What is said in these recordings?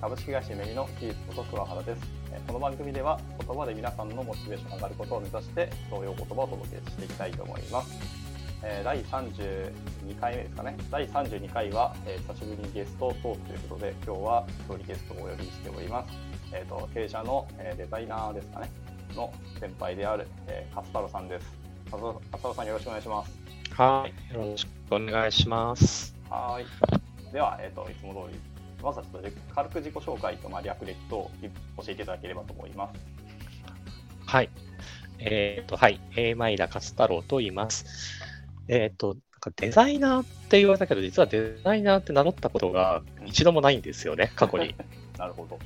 株式会社メリのキースこと桑原です。この番組では言葉で皆さんのモチベーションが上がることを目指して東洋言葉をお届けしていきたいと思います。第32回目ですかね。第32回は、えー、久しぶりにゲストトークということで、今日は一人ゲストをお呼びしております。えっ、ー、と、経営者の、えー、デザイナーですかね。の先輩である、えー、勝太郎さんです。勝太郎さんよろしくお願いします。はい。よろしくお願いします。はい。では、えっ、ー、と、いつも通りまずはちょっと軽く自己紹介とまあ略歴と教えていただければと思います。はい。えっ、ー、と、はい。えー、前田勝太郎と言います。えっ、ー、と、なんかデザイナーって言われたけど、実はデザイナーって名乗ったことが一度もないんですよね、過去に。なるほど。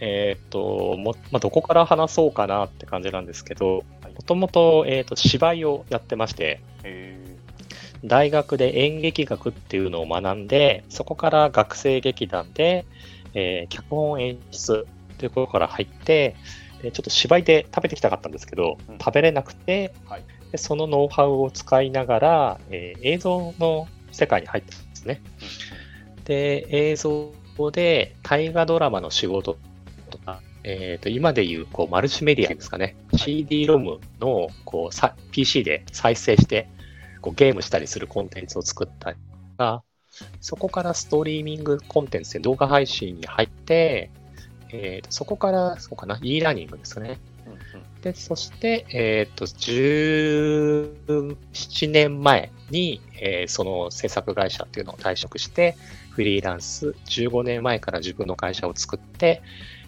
えっ、と、も、まあ、どこから話そうかなって感じなんですけど、もともと、えっ、と、芝居をやってまして、大学で演劇学っていうのを学んで、そこから学生劇団で、えー、脚本演出というところから入って、ちょっと芝居で食べてきたかったんですけど、うん、食べれなくて、はい、でそのノウハウを使いながら、えー、映像の世界に入ったんですね。うん、で、映像で大河ドラマの仕事とか、えー、と今でいうこうマルチメディアですかね、はい、CD-ROM のこう PC で再生してこうゲームしたりするコンテンツを作ったりとか、そこからストリーミングコンテンツで動画配信に入って、えー、そこから、そうかな、e ラーニングですね。で、そして、えっ、ー、と、17年前に、えー、その制作会社っていうのを退職して、フリーランス、15年前から自分の会社を作って、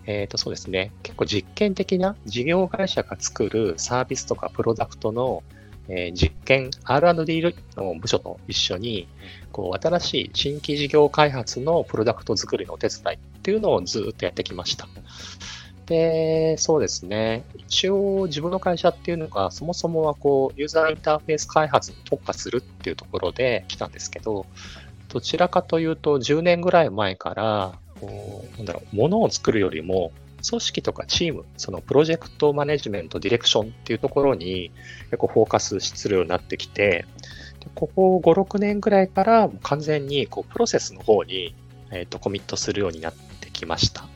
えっ、ー、と、そうですね、結構実験的な事業会社が作るサービスとかプロダクトのえー、実験 R&D の部署と一緒に、こう、新しい新規事業開発のプロダクト作りのお手伝いっていうのをずっとやってきました。で、そうですね。一応自分の会社っていうのがそもそもはこう、ユーザーインターフェース開発に特化するっていうところで来たんですけど、どちらかというと10年ぐらい前から、こう、なんだろう、ものを作るよりも、組織とかチーム、そのプロジェクトマネジメント、ディレクションっていうところに結構フォーカスするようになってきて、でここ5、6年ぐらいから完全にこうプロセスの方に、えー、とコミットするようになってきました。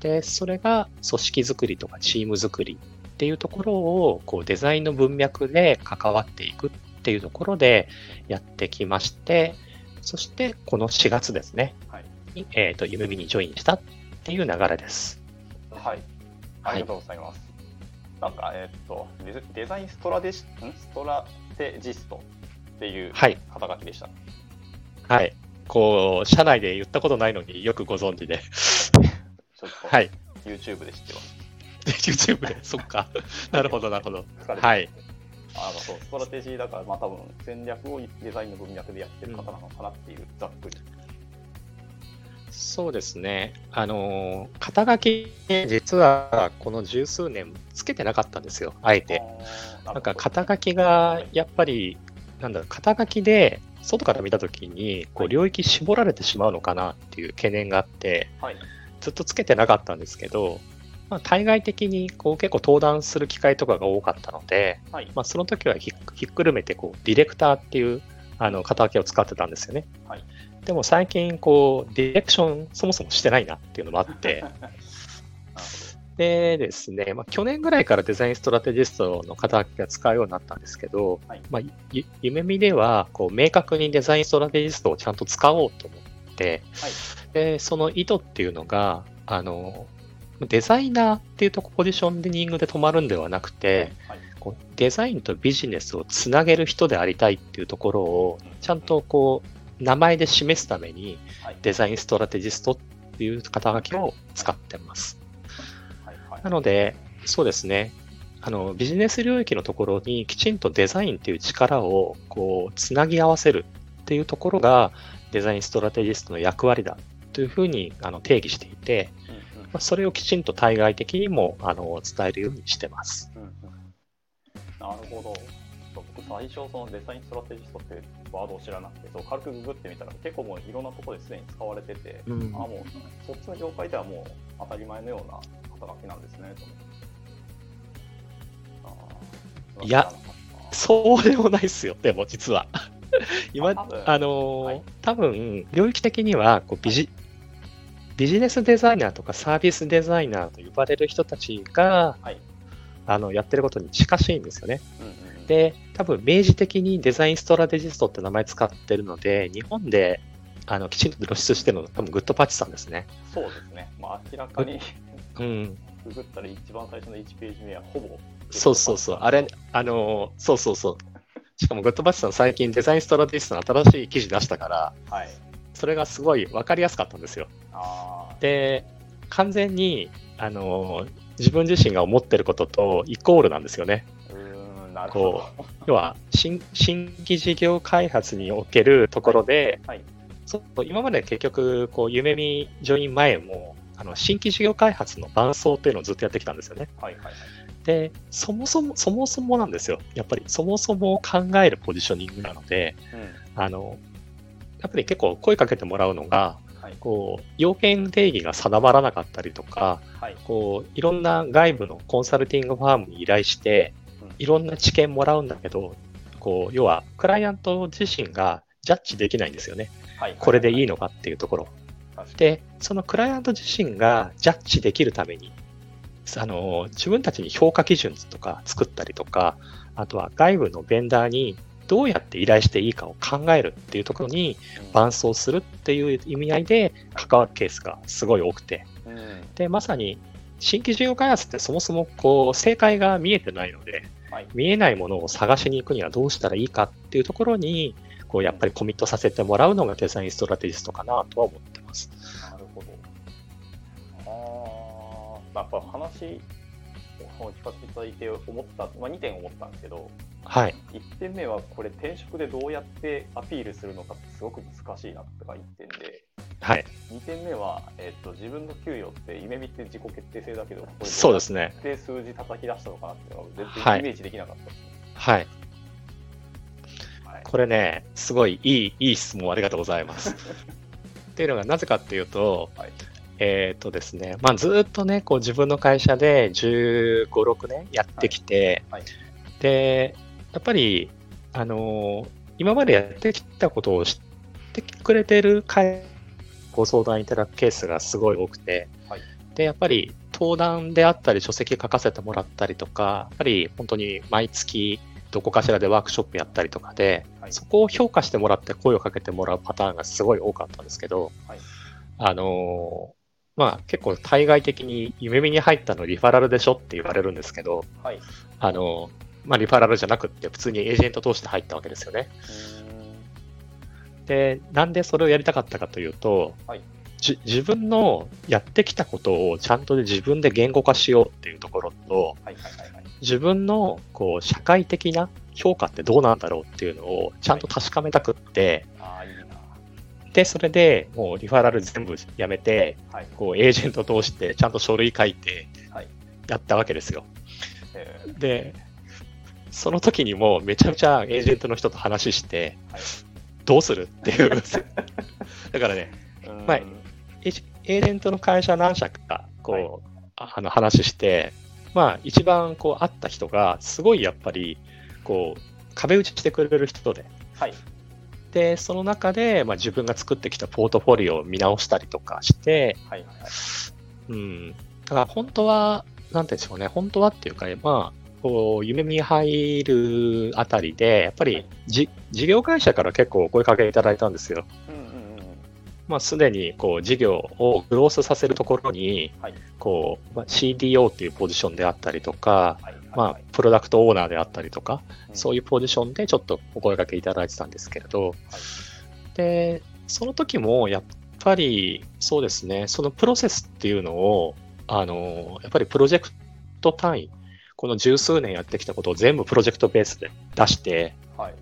で、それが組織づくりとかチームづくりっていうところをこうデザインの文脈で関わっていくっていうところでやってきまして、そしてこの4月ですね、はい、えっ、ー、と、夢見にジョインしたっていう流れです。はい。ありがとうございます。はい、なんか、えー、っとデ、デザインストラデシん？ストラテジストっていう肩書きでした。はい。はい、こう、社内で言ったことないのによくご存知で。ちょっと、はい。YouTube で知ってます。YouTube で、そっか。なるほど、なるほど。はい。あのそうストラテジーだから、まあ多分戦略をデザインの文脈でやってる方なのかなっていう、ざっくり。そうですね。あの、肩書き、実はこの十数年つけてなかったんですよ、あえて。なんか肩書きが、やっぱり、なんだろう、肩書きで、外から見たときに、こう、領域絞られてしまうのかなっていう懸念があって、はい、ずっとつけてなかったんですけど、まあ、対外的にこう結構登壇する機会とかが多かったので、はい、まあ、その時はひっくるめてこうディレクターっていうあの肩書きを使ってたんですよね。はい、でも最近、こう、ディレクションそもそもしてないなっていうのもあって、でですね、まあ、去年ぐらいからデザインストラテジストの肩書きが使うようになったんですけど、はい、まあ、夢見ではこう明確にデザインストラテジストをちゃんと使おうと思って、はい、でその意図っていうのが、あのデザイナーっていうとこポジションニングで止まるんではなくて、はい、こうデザインとビジネスをつなげる人でありたいっていうところをちゃんとこう名前で示すために、デザインストラテジストっていう肩書きを使ってます。なので、そうですね。あの、ビジネス領域のところにきちんとデザインっていう力を、こう、つなぎ合わせるっていうところが、デザインストラテジストの役割だというふうにあの定義していて、まあ、それをきちんと対外的にもあの伝えるようにしてます。うんうん、なるほど。僕最初そのデザインストラテジストってワードを知らなくてそう軽くググってみたら結構もういろんなところですでに使われてて、うん、あもうそっちの業界ではもう当たり前のような肩書きなんですねといやそうでもないですよでも実は。今あのーはい、多分領域的にはこうビジビジネスデザイナーとかサービスデザイナーと呼ばれる人たちが、はいあのやってることに近しいんですよね。うんうんうんで、多分明示的にデザインストラテジストって名前使ってるので、日本であのきちんと露出してるのは多分グッドパッチさんですね。そうですね。まあ、明らかにうん。ググったら一番最初の1ページ目はほぼ。そうそうそう。あれ、あの、そうそうそう。しかもグッドパッチさん最近デザインストラテジストの新しい記事出したから、はい。それがすごい分かりやすかったんですよ。あで、完全に、あの、自分自身が思ってることとイコールなんですよね。あ、う。要は新、新規事業開発におけるところで、はい。そう今まで結局、こう、夢見ジョイン前も、あの新規事業開発の伴走っていうのをずっとやってきたんですよね。はいはいはい。で、そもそも、そもそもなんですよ。やっぱり、そもそも考えるポジショニングなので、うん。あの、やっぱり結構声かけてもらうのが、はい。こう、要件定義が定まらなかったりとか、はい。こう、いろんな外部のコンサルティングファームに依頼してうん、いろんな知見もらうんだけど、こう、要は、クライアント自身がジャッジできないんですよね。はい。これでいいののかっていうところ。で、そのクライアント自身がジャッジできるために、あの、自分たちに評価基準とか作ったりとか、あとは外部のベンダーにどうやって依頼していいかを考えるっていうところに伴走するっていう意味合いで関わるケースがすごい多くて、で、まさに新規事業開発ってそもそもこう正解が見えてないので、はい。見えないものを探しに行くにはどうしたらいいかっていうところに、こうやっぱりコミットさせてもらうのがデザインストラテジストかなとは思ってます。なるほど。ああ、やっぱ話を聞かせていただいて思った、まあ、2点思ったんですけど、はい。1点目はこれ転職でどうやってアピールするのかってすごく難しいなってが1点で、はい。2点目は、えっと自分の給与って夢見って自己決定制だけど、これそうですね。で数字叩き出したのかなっていうのが全然イメージできなかったですね。はい。はい。これね、すごいいい、いい質問ありがとうございます。っていうのがなぜかっていうと、はいえっ、とですね、まあずっとね、こう自分の会社で15、6年やってきて、はいはい。で、やっぱり、あのー今までやってきたことを知ってくれてる会ご相談いただくケースがすごい多くて、はい。で、やっぱり登壇であったり書籍書かせてもらったりとか、やっぱり本当に毎月どこかしらでワークショップやったりとかで、はい。そこを評価してもらって声をかけてもらうパターンがすごい多かったんですけど、はい。あのーまあ結構対外的に夢見に入ったのリファラルでしょって言われるんですけど、はい。あのーまあリファラルじゃなくって普通にエージェント通して入ったわけですよね。うで、なんでそれをやりたかったかというと、はいじ自分のやってきたことをちゃんと自分で言語化しようっていうところと。はいはいはいはい。自分のこう社会的な評価ってどうなんだろうっていうのをちゃんと確かめたくって、ああ、いで、それでもうリファラル全部やめて、はい。こうエージェント通してちゃんと書類書いてはいやったわけですよ。えで、その時にもめちゃめちゃエージェントの人と話して、はいどうするっていう。だからね、まあエージェントの会社何社かこう、はいああの話して、まあ一番こう会った人がすごいやっぱりこう壁打ちしてくれる人で、はい。で、その中で、まあ、自分が作ってきたポートフォリオを見直したりとかして、はいはいはい。うん。だから本当は、なんていうんでしょうね、本当はっていうか、まあ、こう、夢見入るあたりで、やっぱりじ、事業会社から結構お声かけいただいたんですよ。うんうんうんうん。まあ、すでに、こう、事業をグロースさせるところに、はい。こう、まあ、CDO っていうポジションであったりとか、はい。まあ、プロダクトオーナーであったりとか、そういいうポジションでちょっとお声掛けいただいてたんですけれど、で、その時もやっぱりそうですね、そのプロセスっていうのを、あの、やっぱりプロジェクト単位、この十数年やってきたことを全部プロジェクトベースで出して、う。はい。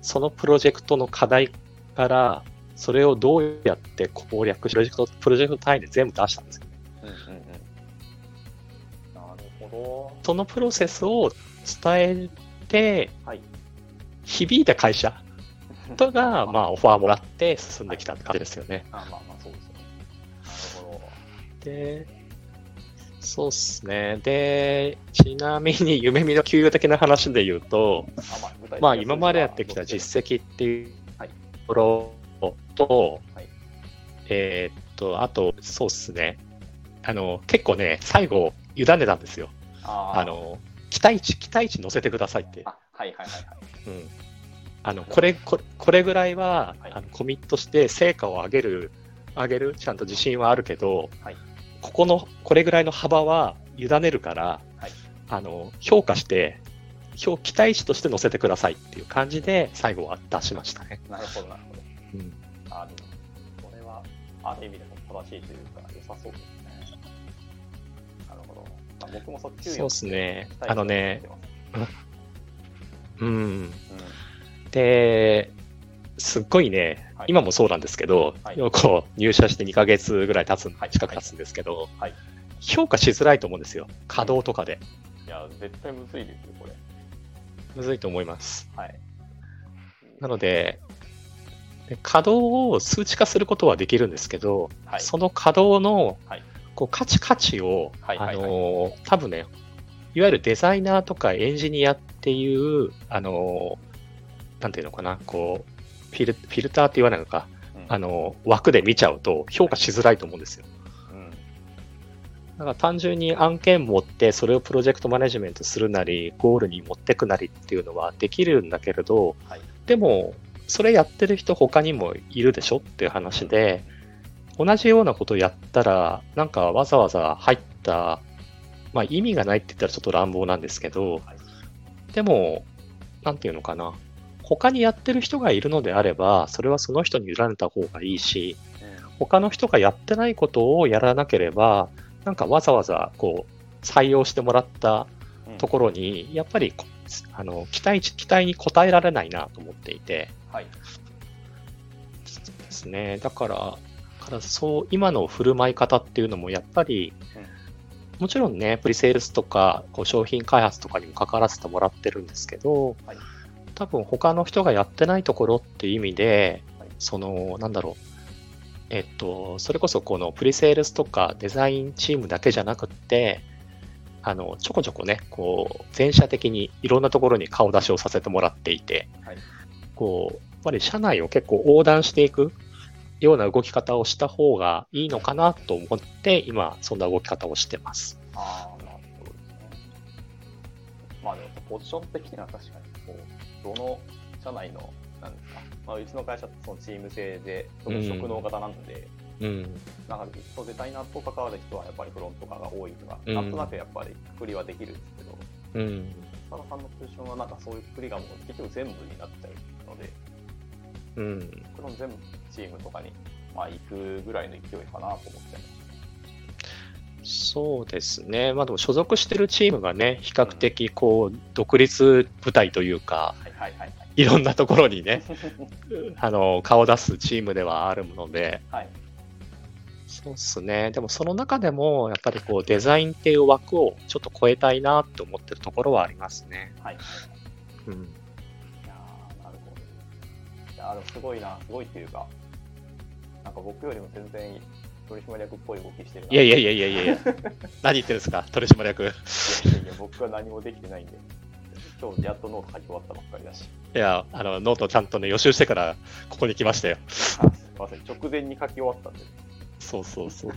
そのプロジェクトの課題から、それをどうやって攻略し、プロジェクト、プロジェクト単位で全部出したんですよ。そのプロセスを伝えて、ど。はい。響いた会社 とが、まあ、オファーもらって進んできたって感じですよね。あまあまあそうですよね。で、そうっすね。で、ちなみに 夢見の給与的な話で言うと、ど。あまあ今までやってきた実績っていうはいところと、はいえーっと、あと、そうっすね。あの、結構ね、最後、委ねたんですよ。あの、期待値、期待値乗せてくださいって。あ、はいはいはいはい。うん。あの、これ、これこれぐらいは、はいあのコミットして成果を上げる、上げる、ちゃんと自信はあるけど、はいここの、これぐらいの幅は委ねるから、はいあの、評価して、評期待値として乗せてくださいっていう感じで、最後は出しましたね。なるほどなるほど。うん。あでも、これは、ある意味でも正しいというか、良さそうです僕もそっちそうっすねあのね うん。うん。で、すっごいね、はい今もそうなんですけど、はいこう入社して2ヶ月ぐらい経つ、はい近く経つんですけど、はい評価しづらいと思うんですよ。稼働とかで。いや、絶対むずいですよ、これ。むずいと思います。はい。なので、で稼働を数値化することはできるんですけど、はい。その稼働のはいこう価値、価値を、はいはいはいあのー多分ね、いわゆるデザイナーとかエンジニアっていう、あのーなんていうのかな、こう、フィルフィルターって言わないのか、うんあのー枠で見ちゃうと評価しづらいと思うんですよ。うん。だから単純に案件持って、それをプロジェクトマネジメントするなり、ゴールに持ってくなりっていうのはできるんだけれど、はい。でも、それやってる人他にもいるでしょっていう話で、同じようなことをやったら、なんかわざわざ入った、まあ意味がないって言ったらちょっと乱暴なんですけど、はいでも、なんていうのかな。他にやってる人がいるのであれば、それはその人に委ねた方がいいし、他の人がやってないことをやらなければ、なんかわざわざこう採用してもらったうん。ところに、やっぱりこあの期待値期待に応えられないなと思っていて、はい。そうですね、だから、からそう今の振る舞い方っていうのも、やっぱり、もちろんね、プリセールスとかこう商品開発とかにも関わらせてもらってるんですけど、はい。多分他の人がやってないところっていう意味で、はい。その、なんだろう、えっと、それこそこのプリセールスとかデザインチームだけじゃなくって、あの、ちょこちょこね、こう、全社的にいろんなところに顔出しをさせてもらっていて、はい。こう、やっぱり社内を結構横断していくような動き方をした方がいいのかなと思って、今、そんな動き方をしてます。ああ、なるほどですね。まあでも、ポジション的には確かに、こう、どの社内の、なんですか、まあ、うちの会社ってそのチーム制で、職能型なんで、うん。なんかそうデザイナーと関わる人はやっぱりフロントとかが多いとか、うんなんとなくやっぱりくくりはできるんですけど、うん。佐野さんのポジションはなんかそういうくくりがもう結局全部になっちゃうので、うん。この全部チームとかに、まあ、行くぐらいの勢いかなと思っちゃいましたね。そうですね。まあでも所属してるチームがね、比較的こう、独立部隊というか、はいろんなところにね、あの、顔出すチームではあるので、はい。そうっすね。でもその中でも、やっぱりこう、デザインっていう枠をちょっと超えたいなって思ってるところはありますね。はい。うん。いやーなるほど。いやーでもすごいな、すごいっていうか、なんか僕よりも全然取締役っぽい動きしてるな。いやいやいやいやいやいや何言ってるんですか、取締役。いやいやいや、僕は何もできてないんで、今日やっとノート書き終わったばっかりだし、いや、あの、ノートちゃんとね、予習してからここに来ましたよ。あすいません、直前に書き終わったんで、そうそうそう。い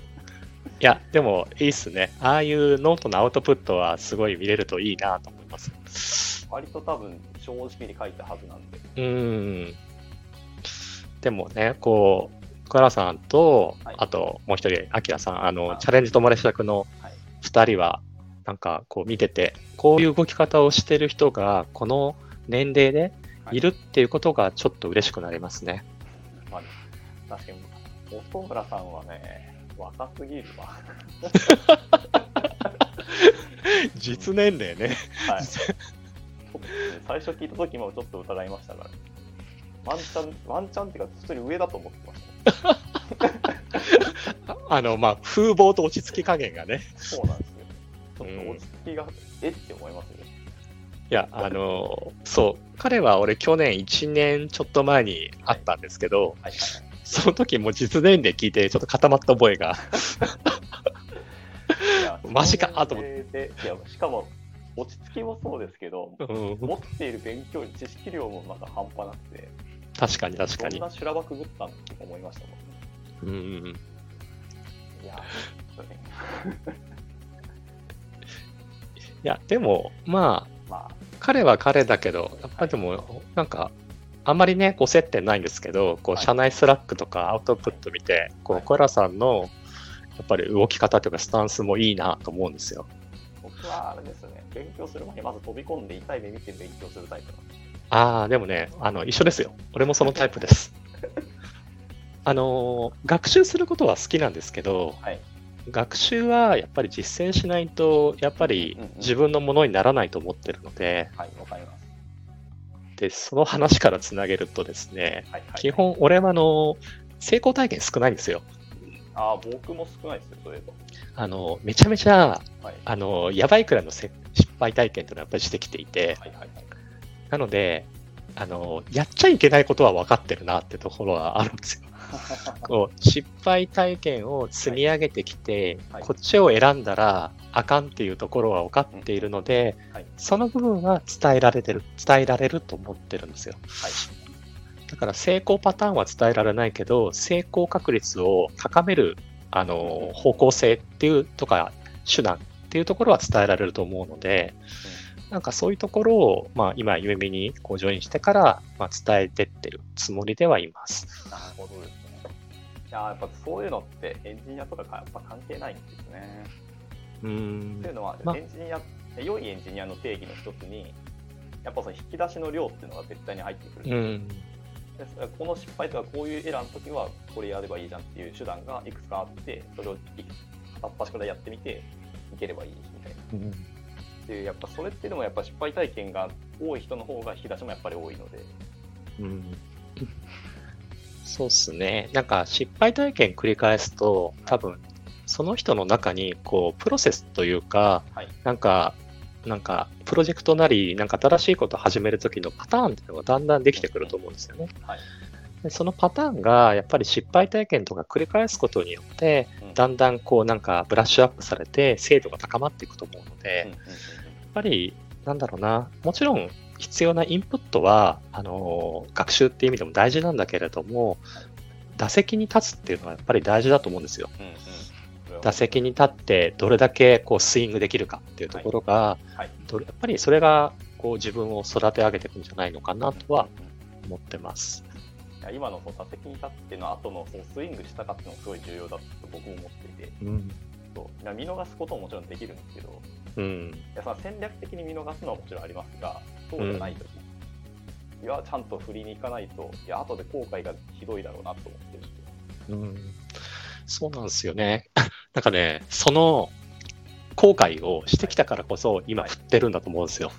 や、でもいいっすね。ああいうノートのアウトプットはすごい見れるといいなと思います。割と多分正直に書いたはずなんで、うーん。でもね、こう、福原さんと、はいあともう一人、アキラさん、あの、あチャレンジ友達役のはい。二人は、なんかこう見てて、こういう動き方をしてる人が、この年齢でいるっていうことがちょっと嬉しくなりますね。まあ、確かに、音村さんはね、若すぎるわ。実年齢ね。はい。最初聞いた時もちょっと疑いましたから、ワンチャン、ワンチャンっていうか、普通に上だと思ってました。あの、まあ、風貌と落ち着き加減がね。そうなんですよ。ちょっと落ち着きが、え？って思いますね。いや、あの、そう、彼は俺去年1年ちょっと前に会ったんですけど、はいはいはい。その時も実年齢聞いてちょっと固まった覚えが。マジか？と思ってて。いや、しかも、落ち着きもそうですけど、うん、持っている勉強、知識量もなんか半端なくて、確かに確かにどん。な修羅場くぐったん？って思いましたもんね。うんいや、そうね。いや、でも、まあ、まあ、彼は彼だけど、やっぱりでも、なんか、あんまりね、こう接点ないんですけど、こう、はい社内 Slack とかアウトプット見て、こう、はい小原さんの、やっぱり動き方というか、スタンスもいいなと思うんですよ。僕はあれですね、勉強する前にまず飛び込んで痛い目見て勉強するタイプなんです。ああ、でもね、あの、一緒ですよ。俺もそのタイプです。あのー、学習することは好きなんですけど、はい。学習はやっぱり実践しないと、やっぱり自分のものにならないと思ってるので、はい、わかります。で、その話からつなげるとですね、はい、はい。基本、俺はあの、成功体験少ないんですよ。ああ、僕も少ないですよ、そういえあの、めちゃめちゃ、ば。はい。あの、やばいくらいのせ失敗体験というのはやっぱりしてきていて、はい、はい、はい。なので、あの、やっちゃいけないことは分かってるなってところはあるんですよ。こう失敗体験を積み上げてきて、はいこっちを選んだらあかんっていうところは分かっているので、はいその部分は伝えられてる、伝えられると思ってるんですよ。はい。だから成功パターンは伝えられないけど、成功確率を高める、あの、方向性っていうとか、手段っていうところは伝えられると思うので、なんかそういうところを、まあ今、夢見にこうジョインしてから、まあ、伝えてってるつもりではいます。なるほどですね。いやーやっぱそういうのってエンジニアとかやっぱ関係ないんですね。うーんというのは、まあエンジニア、良いエンジニアの定義の一つに、やっぱその引き出しの量っていうのが絶対に入ってくる。うん。でこの失敗とかこういうエラーの時はこれやればいいじゃんっていう手段がいくつかあって、それをい片っ端からやってみていければいいみたいな。うんっていうやっぱそれっていうのもやっぱ失敗体験が多い人の方が引き出しもやっぱり多いので。うんそうっすね。なんか失敗体験繰り返すと、多分、その人の中に、こう、プロセスというか、はい。なんか、なんか、プロジェクトなり、なんか新しいことを始めるときのパターンっていうのがだんだんできてくると思うんですよね。はい。でそのパターンが、やっぱり失敗体験とか繰り返すことによって、うんだんだんこう、なんかブラッシュアップされて、精度が高まっていくと思うので、やっぱり、なんだろうな、もちろん必要なインプットは、あのー学習っていう意味でも大事なんだけれども、打席に立つっていうのはやっぱり大事だと思うんですよ。うんうん。それは打席に立ってどれだけこうスイングできるかっていうところが、やっぱりそれがこう自分を育て上げていくんじゃないのかなとは思ってます。いや今のその打席に立っての後のそのスイングしたかっていうのもすごい重要だと僕も思っていて、うん。そう見逃すことももちろんできるんですけど、うん。いやその戦略的に見逃すのはもちろんありますが、そうじゃないとき、いや、ちゃんと振りに行かないと、いや、後で後悔がひどいだろうなと思ってるんでうん。そうなんですよね。なんかね、その後悔をしてきたからこそ今振ってるんだと思うんですよ。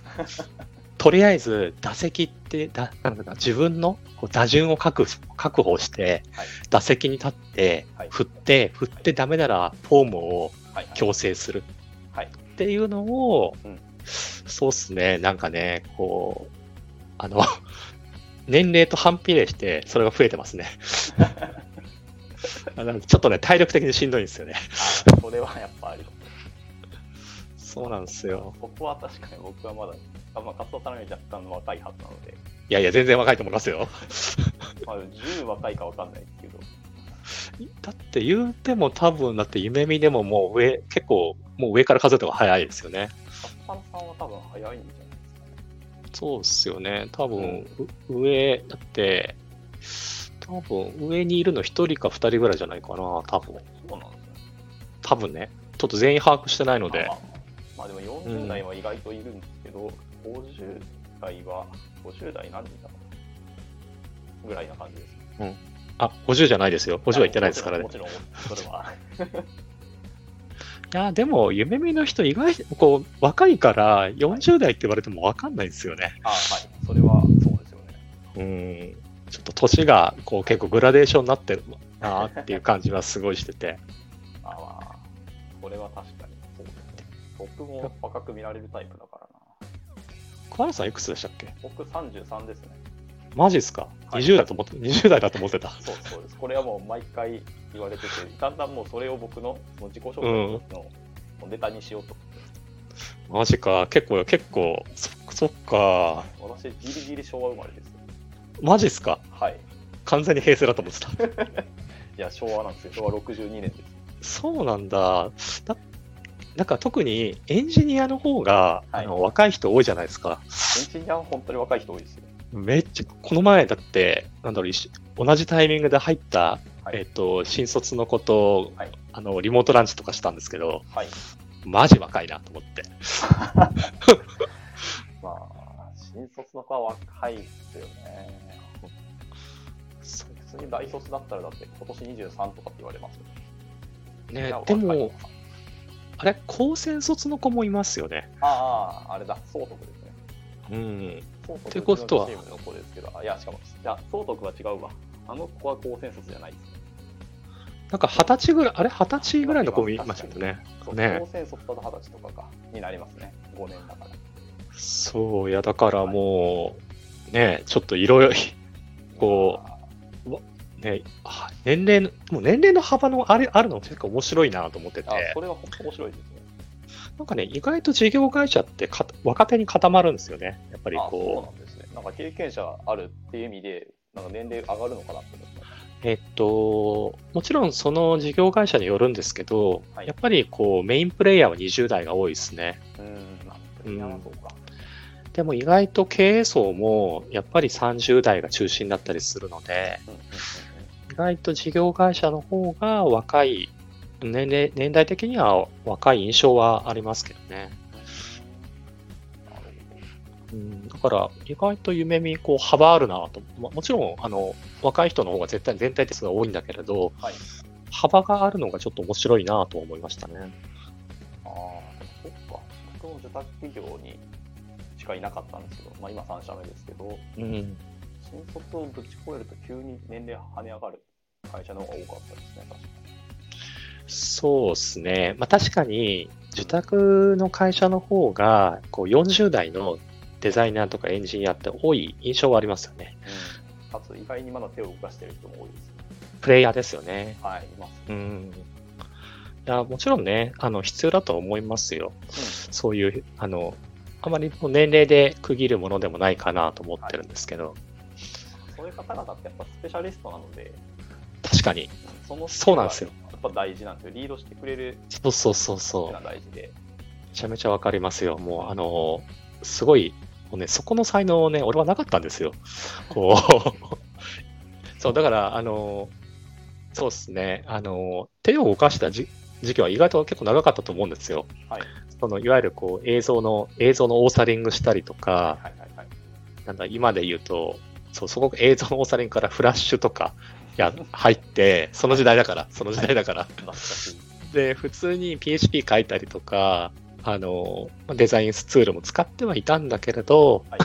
とりあえず打席ってだなんだか自分の打順を確確保してはい打席に立ってはい振って振ってダメならフォームを。強制するはいっていうのを、うんそうっすね、なんかね、こう、あの、年齢と反比例して、それが増えてますね。ちょっとね、体力的にしんどいんですよね。あそれはやっぱあ。そうなんですよ。ここは確かに僕はまだ、あまあ、活動さんより若干若いはずなので、いやいや、全然若いと思いますよ。まあ、10若いかわかんないですけど、だって言うても多分、だって夢見でももう上、結構、もう上から数えた方が早いですよね。カッパさんは多分早いんじゃないですかね。そうっすよね。多分、う上、だって、多分、上にいるの一人か二人ぐらいじゃないかな、多分。そうなんですね。多分ね。ちょっと全員把握してないのでまあ。まあでも40代は意外といるんですけど、50代は、50代何人だろうぐらいな感じです。あ、50じゃないですよ。50は言ってないですからねも。ちろん、それは。いや、でも、夢見の人、意外と、こう、若いから、40代って言われても分かんないですよね。あはい。それはそうですよね。うん。ちょっと年が、こう、結構グラデーションになってるなっていう感じはすごいしてて。あまあ、これは確か。僕も若く見られるタイプだからな。小原さんいくつでしたっけ？僕33ですね。マジっすか、はい ?20 代と思って、20代だと思ってた。そうそうです。これはもう毎回言われてて、だんだんもうそれを僕のその自己紹介のネタにしようと。マジか。結構、結構、そそっか。私、ギリギリ昭和生まれです。マジっすか？はい。完全に平成だと思ってた。いや、昭和なんですよ。昭和62年です。そうなんだ。ななんか特にエンジニアの方が、はいあの若い人多いじゃないですか。エンジニアは本当に若い人多いですよ。めっちゃ、この前だって、なんだろう、同じタイミングで入った、はいえっと、新卒の子と、はいあの、リモートランチとかしたんですけど、はい。マジ若いなと思って。まあ、新卒の子は若いですよね。普通に大卒だったらだって今年23とかって言われますよ。いや、ねでもあれ、高専卒の子もいますよね。ああ、あれだ、総督ですね。うん。ってことはチームの子ですけど、あいや、しかも、いや、総督は違うわ。あの子は高専卒じゃないですね。なんか二十歳ぐらい、あれ、二十歳ぐらいの子もいましたよね。そうね高専卒だと二十歳とかか、になりますね。5年だから。そう、いや、だからもう、ね、ちょっといろいろ、こあね、あ年齢の、もう年齢の幅のあれあるの結構面白いなと思ってて。ー、あ、それは本当面白いですね。なんかね、意外と事業会社ってか若手に固まるんですよね。やっぱりあ、そうこなんですね。なんか経験者あるっていう意味で、なんか年齢上がるのかなって思ってえっと、もちろんその事業会社によるんですけど、はい。やっぱりこうメインプレイヤーは20代が多いですね。でも意外と経営層もやっぱり30代が中心だったりするので、うんうんうん外と事業会社の方が若い、年齢、年代的には若い印象はありますけどね。うん、だから意外と夢見こう幅あるなと、まもちろんあの若い人の方が絶対全体的数が多いんだけれどはい。幅があるのがちょっと面白いなと思いましたね。ああ、そっか。僕も受託企業にしかいなかったんですけど、まあ今3社目ですけど、うん、新卒をぶち越えると急に年齢跳ね上がる会社の方が多かったですね、確かそうですね。まあ確かに受託の会社の方がこう40代のデザイナーとかエンジニアって多い印象はありますよね。に。かつ意外にまだ手を動かしてる人も多いですね。プレイヤーですよね。はい、います。うん。いや、もちろんね、あの、必要だと思いますよ。そういう、あの、あまり年齢で区切るものでもないかなと思ってるんですけど、そういう方々ってやっぱスペシャリストなので、確かに。そのそうなんですよやっぱ大事なんですよ。リードしてくれるそうそうそうそう。大事で。めちゃめちゃわかりますよ。もう、あの、すごい、もうね、そこの才能ね、俺はなかったんですよ。こう。そう、だから、あの、そうですね、あの、手を動かした時時期は意外と結構長かったと思うんですよ。はい。その、いわゆるこう、映像の、映像のオーサリングしたりとか、はいはいはい。なんだ、今で言うと、そう、そこ映像のオーサリングからフラッシュとか、や、入って、その時代だから、その時代だから。で、普通に PHP 書いたりとか、あの、デザインツールも使ってはいたんだけれど、はい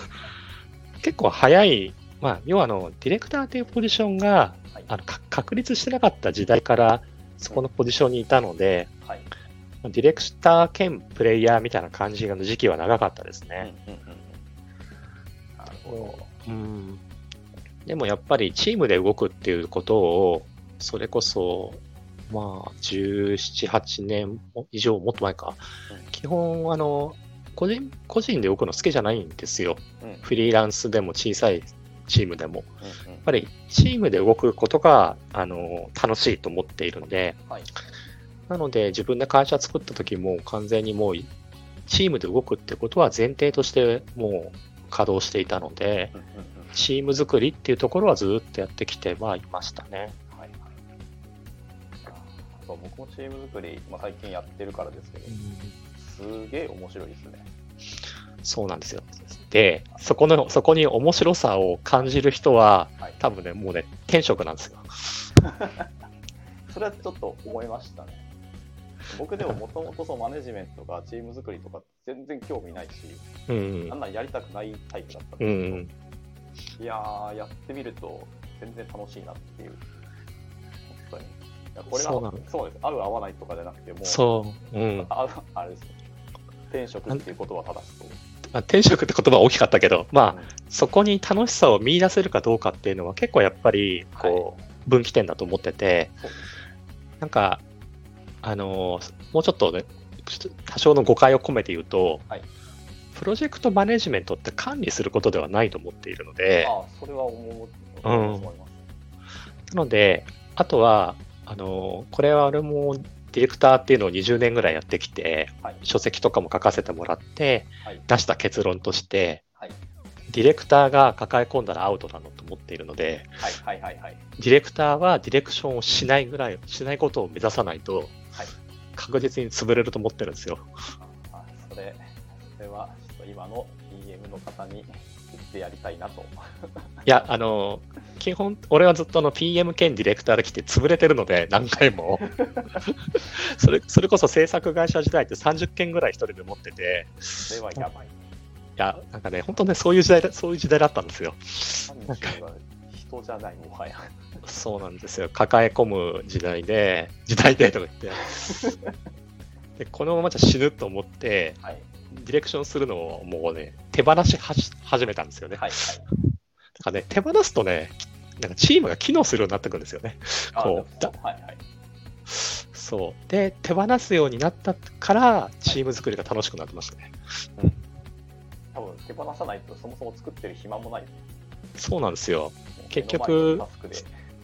結構早い、まあ、要はあの、ディレクターというポジションが、はいあの、か確立してなかった時代から、そこのポジションにいたので、はい。ディレクター兼プレイヤーみたいな感じの時期は長かったですうんね。うんうんうん。なるほうん。でもやっぱりチームで動くっていうことを、それこそ、まあ、17、8年以上、もっと前か。うん基本、あの、個人、個人で動くの好きじゃないんですよ。フリーランスでも小さいチームでも。やっうんぱりチームで動くことが、あの、楽しいと思っているので、はい。なので自分で会社作った時も完全にもう、チームで動くってことは前提としてもう稼働していたので、チーム作りっていうところはずっとやってきてはいましたね。はいはい。そう僕もチーム作り、まあ、最近やってるからですけど、すげえ面白いですね。そうなんですよ。で、そこの、そこに面白さを感じる人は、はい。多分ね、もうね、天職なんですよ。それはちょっと思いましたね。僕でももともとそうマネジメントとかチーム作りとか全然興味ないし、うんあんなんやりたくないタイプだったんうん。うですけど、ん。いやー、やってみると全然楽しいなっていう。本当に。これがそうなのそうです。合う合わないとかじゃなくて、もう、そう。うん。ああれですね。転職っていうことは正しそう。まあ、天職って言葉は大きかったけど、まあ、うんそこに楽しさを見出せるかどうかっていうのは結構やっぱり、こう、分岐点だと思ってて、なんか、あのーもうちょっとね、多少の誤解を込めて言うと、はいプロジェクトマネジメントって管理することではないと思っているので、ああ、それは思う、うん思います。なので、あとは、あのーこれは俺もディレクターっていうのを20年ぐらいやってきて、はい。書籍とかも書かせてもらって、はい。出した結論として、はい。ディレクターが抱え込んだらアウトだのと思っているので、はい。はい。はい。はい。ディレクターはディレクションをしないぐらい、しないことを目指さないと、はい確実に潰れると思ってるんですよ。あそれ、方に言ってやりたいなと。いや、あの、基本、俺はずっとあの PM 兼ディレクターで来て潰れてるので、何回も。それ、それこそ制作会社時代って30件ぐらい一人で持ってて、それはやばい。いや、なんかね、本当ね、そういう時代だ、そういう時代だったんですよ。30が人じゃない、もはや。そうなんですよ。抱え込む時代で、時代でとか言って。で、このままじゃ死ぬと思って、はい。ディレクションするのをもうね、手放しはし始めたんですよね。はい。だからね、手放すとね、なんかチームが機能するようになってくるんですよね。はい。こうはい。はい。そう。で、手放すようになったから、チーム作りが楽しくなってますね。多分手放さないとそもそも作ってる暇もない。そうなんですよ。結局。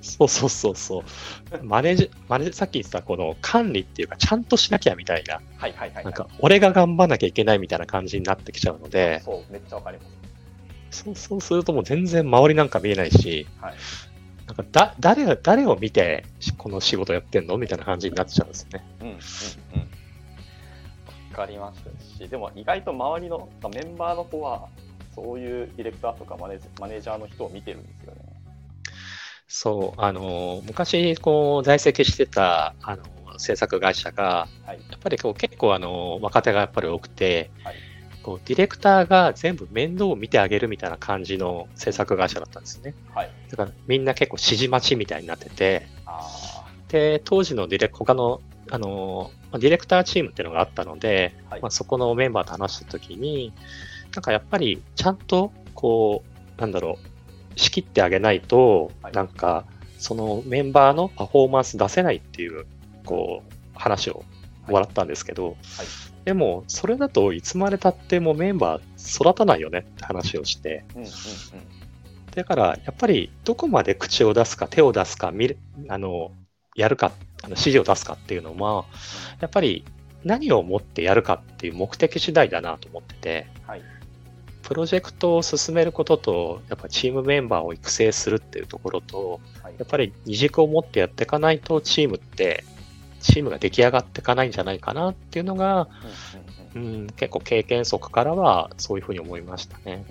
そうそうそうそう。マネージ、マネージ、さっき言ってたこの管理っていうか、ちゃんとしなきゃみたいな、はいはいはい、はい。なんか、俺が頑張んなきゃいけないみたいな感じになってきちゃうので、そう、めっちゃわかります。そうそうするともう全然周りなんか見えないし、はい。なんかだ誰が、誰を見てこの仕事やってんのみたいな感じになっちゃうんですよね。うんうんうん。わかりましたし、でも意外と周りのメンバーの子は、そういうディレクターとかマネージャーの人を見てるんですよね。そう、あの、昔、こう、在籍してた、あの、制作会社が、はい。やっぱりこう結構あの若手がやっぱり多くて、はいこうディレクターが全部面倒を見てあげるみたいな感じの制作会社だったんですね。はい。だからみんな結構指示待ちみたいになってて、あで、当時のディレク、他の、あの、まあディレクターチームっていうのがあったので、あ。はい。まあ、そこのメンバーと話したときに、なんかやっぱりちゃんと、こう、なんだろう、仕切ってあげないと、はいなんか、そのメンバーのパフォーマンス出せないっていう、こう、話をもらったんですけど、はい。でも、それだといつまでたってもメンバー育たないよねって話をして、うんうんうん。だから、やっぱりどこまで口を出すか、手を出すか、見る、あの、やるか、あの指示を出すかっていうのは、やっぱり何を持ってやるかっていう目的次第だなと思ってて、はい。プロジェクトを進めることと、やっぱチームメンバーを育成するっていうところと、はいやっぱり二軸を持ってやっていかないと、チームって、チームが出来上がっていかないんじゃないかなっていうのが、うんうんうんうん、結構経験則からはそういうふうに思いましたね。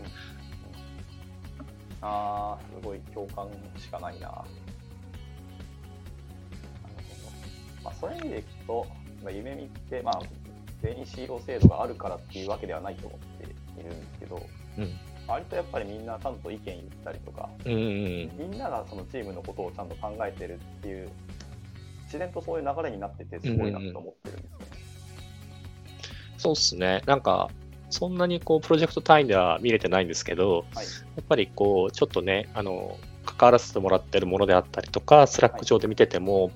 ああ、すごい共感しかないな。なるほど。まあ、そういう意味でいくと、まあ、夢見って、まあ、全員シーロー制度があるからっていうわけではないと思っているんですけど、うん割とやっぱりみんなちゃんと意見言ったりとか、うんうんみんながそのチームのことをちゃんと考えてるっていう、自然とそういう流れになってて、すごいなと思ってるんですよね。そうですね。なんか、そんなにこう、プロジェクト単位では見れてないんですけど、はい。やっぱりこう、ちょっとね、あの、関わらせてもらってるものであったりとか、スラック上で見てても、はい。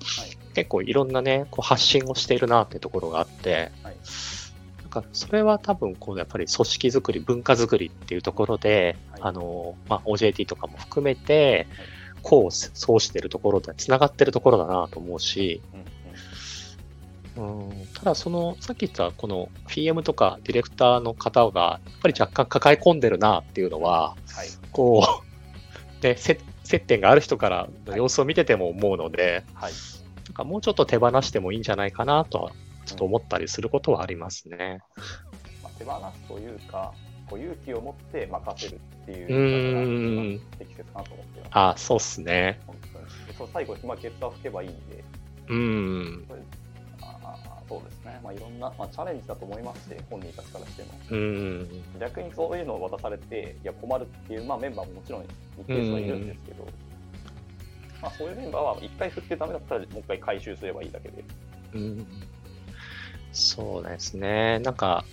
結構いろんなね、こう発信をしているなっていうところがあって、はいかそれは多分こうやっぱり組織づくり、文化づくりっていうところで、はい。あの、まあ、OJT とかも含めて、こう、そうしてるところで、繋がってるところだなと思うし、うんうんうん、ただその、さっき言ったこの PM とかディレクターの方が、やっぱり若干抱え込んでるなっていうのは、はい。こう、ね、接接点がある人からの様子を見てても思うので、はい。なんかもうちょっと手放してもいいんじゃないかなとは、ちょっと思ったりすることはありますね。まあ、手放すというか、こう勇気を持って任せるっていうのが適切かなと思ってます。あそうっすね。その最後、まあ、結果を吹けばいいんで、うん。ああそうですね、まあ、いろんな、まあ、チャレンジだと思いますし、本人たちからしても。うん。逆にそういうのを渡されて、いや、困るっていう、まあ、メンバーももちろん一定数はいるんですけど、まあ、そういうメンバーは一回振ってダメだったら、もう一回回収すればいいだけで。うんそうですね。なんか、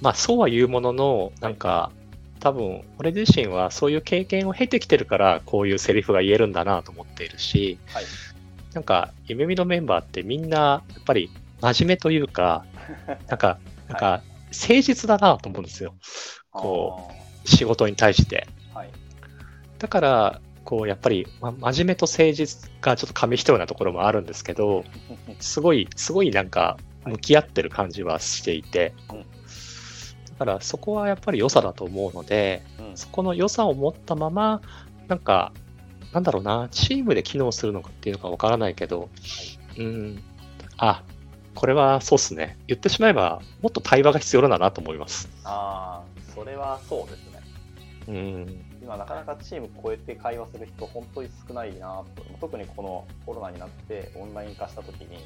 まあそうは言うものの、なんか、多分、俺自身はそういう経験を経てきてるから、こういうセリフが言えるんだなと思っているし、はい。なんか、夢見のメンバーってみんな、やっぱり真面目というか、なんか、なんか、誠実だなと思うんですよ。こ仕事に対して。はい。だから、こう、やっぱり、ま、真面目と誠実がちょっと紙一重なところもあるんですけど、すごい、すごいなんか、向き合ってる感じはしていて、うんだからそこはやっぱり良さだと思うので、うん。そこの良さを持ったまま、なんか、なんだろうな、チームで機能するのかっていうのかわからないけど、うん、あ、これはそうっすね。言ってしまえば、もっと対話が必要だなと思います。ああ、それはそうですね。うん、今なかなかチーム超えて会話する人本当に少ないなと。特にこのコロナになってオンライン化した時に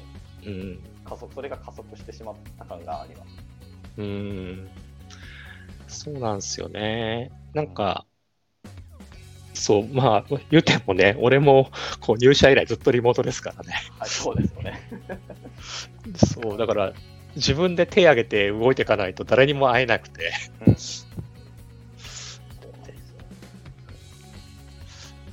うん、加速それが加速してしまった感がありますうん、そうなん。ですよね。なん。か、そう、まあ、言うてもね、俺もこう入社以来ずっとリモートですからね。はいそうですよねそう、だから、自分で手挙げて動いていかないと誰にも会えなくて。うん。なん。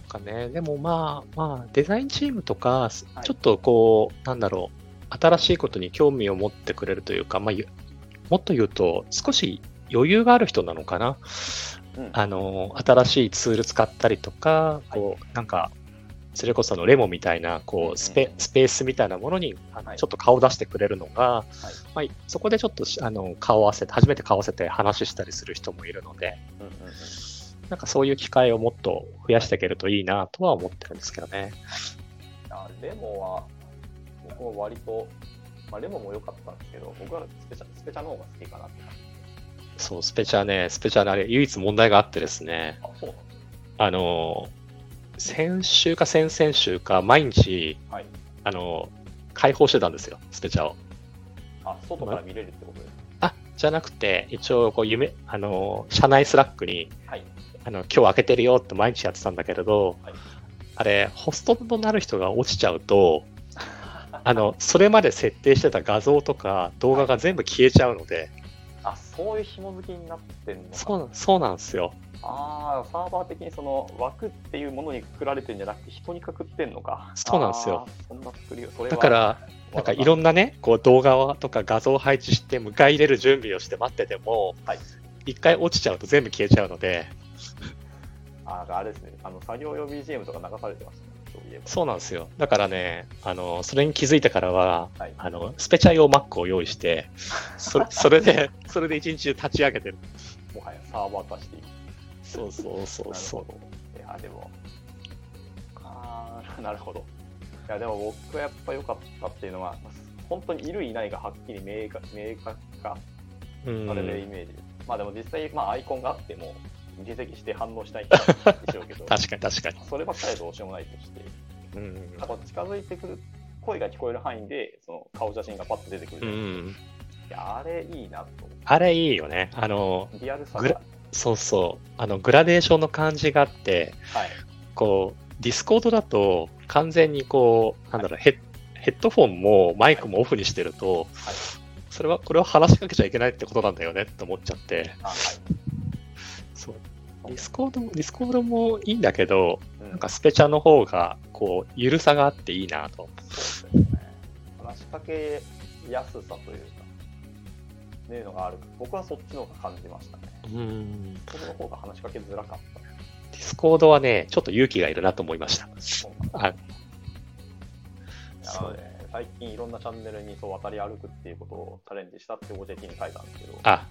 かね、でもまあ、まあ、デザインチームとか、ちょっとこう、なん。だろう、新しいことに興味を持ってくれるというか、まあ、ゆもっと言うと、少し余裕がある人なのかな。うん。あの、新しいツール使ったりとか、こう、なんか、それこそあのレモみたいな、こう、スペスペースみたいなものに、あのはい。ちょっと顔出してくれるのが、まあ、そこでちょっとしあの顔合わせて、初めて顔合わせて話したりする人もいるので、うんうんうん。なんかそういう機会をもっと増やしていけるといいなとは思ってるんですけどね。あレモは僕は割と、まあ、レモも良かったんですけど僕はスペチャスペチャの方が好きかなって感じ。そう、スペチャね、スペチャね、あれ、唯一問題があってですね、あそうあの、先週か先々週か、毎日、はい。あの、開放してたんですよ、スペチャを。あ外から見れるってことですあ、じゃなくて、一応、こう、夢、あの、社内スラックに、はい。あの、今日開けてるよって毎日やってたんだけれど、はい。あれ、ホストとなる人が落ちちゃうと、あの、それまで設定してた画像とか動画が全部消えちゃうので、あそういう紐付きになってんの？かそうなそうなんですよ。ああ、サーバー的にその枠っていうものにくくられてるんじゃなくて人にくくってんのか？そうなんですよ。そんな作りを、それは。だから、なんかいろんなね、こう動画とか画像を配置して迎え入れる準備をして待ってても、はい。一回落ちちゃうと全部消えちゃうので、ああれですね、あの作業用 BGM とか流されてましたね、そういえば。そうなんですよ。だからね、あの、それに気づいてからは、はいあの、スペチャ用 Mac を用意して、そ それで、それで一日中立ち上げてる。もはやサーバー化している。そうそうそうそう。いや、でも、ああ、なるほど。いや、でも僕はやっぱ良かったっていうのは、本当にいるいないがはっきり明確明確化うんされるイメージです。まあでも実際、まあアイコンがあっても、自責して反応したいん でしょうけど、確かに確かに。そればっかりはどうしようもないとして、うんなんか近づいてくる、声が聞こえる範囲で、その顔写真がパッと出てくるじうん。か。いや、あれいいなと。あれいいよね。あの、リアルさが。そうそう。あの、グラデーションの感じがあって、はい。こう、ディスコードだと完全にこう、なんだろう、ヘッヘッドフォンもマイクもオフにしてると、はい。それは、これは話しかけちゃいけないってことなんだよねって思っちゃって、あ、はい。ディスコードも、ディスコードもいいんだけど、うんなんかスペチャの方が、こう、ゆるさがあっていいなと。そうですね。話しかけやすさというか、ねいうのがある。僕はそっちの方が感じましたね。うん。その方が話しかけづらかった。ディスコードはね、ちょっと勇気がいるなと思いました。そうあなので、最近いろんなチャンネルにそう渡り歩くっていうことをチャレンジしたって OJT に書いたんですけど、あ、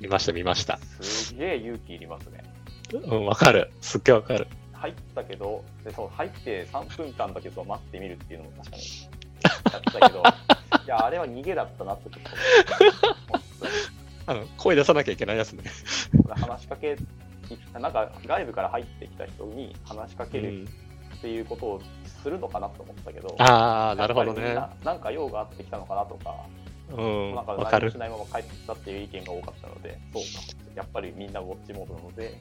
見ました見ました。すげえ勇気いりますね。うん、わかる。すっげえわかる。入ったけど、でそう入って3分間だけそう待ってみるっていうのも確かにやってたけど、いや、あれは逃げだったなってちょっとあの、声出さなきゃいけないやつね。話しかけ、なんか外部から入ってきた人に話しかけるっていうことをするのかなと思ったけど、ああ、なるほどね。ななんか用があってきたのかなとか、うん、なんか何もし。ないまま帰ってきたっていう意見が多かったので、そうか、やっぱりみんなウォッチモードなので、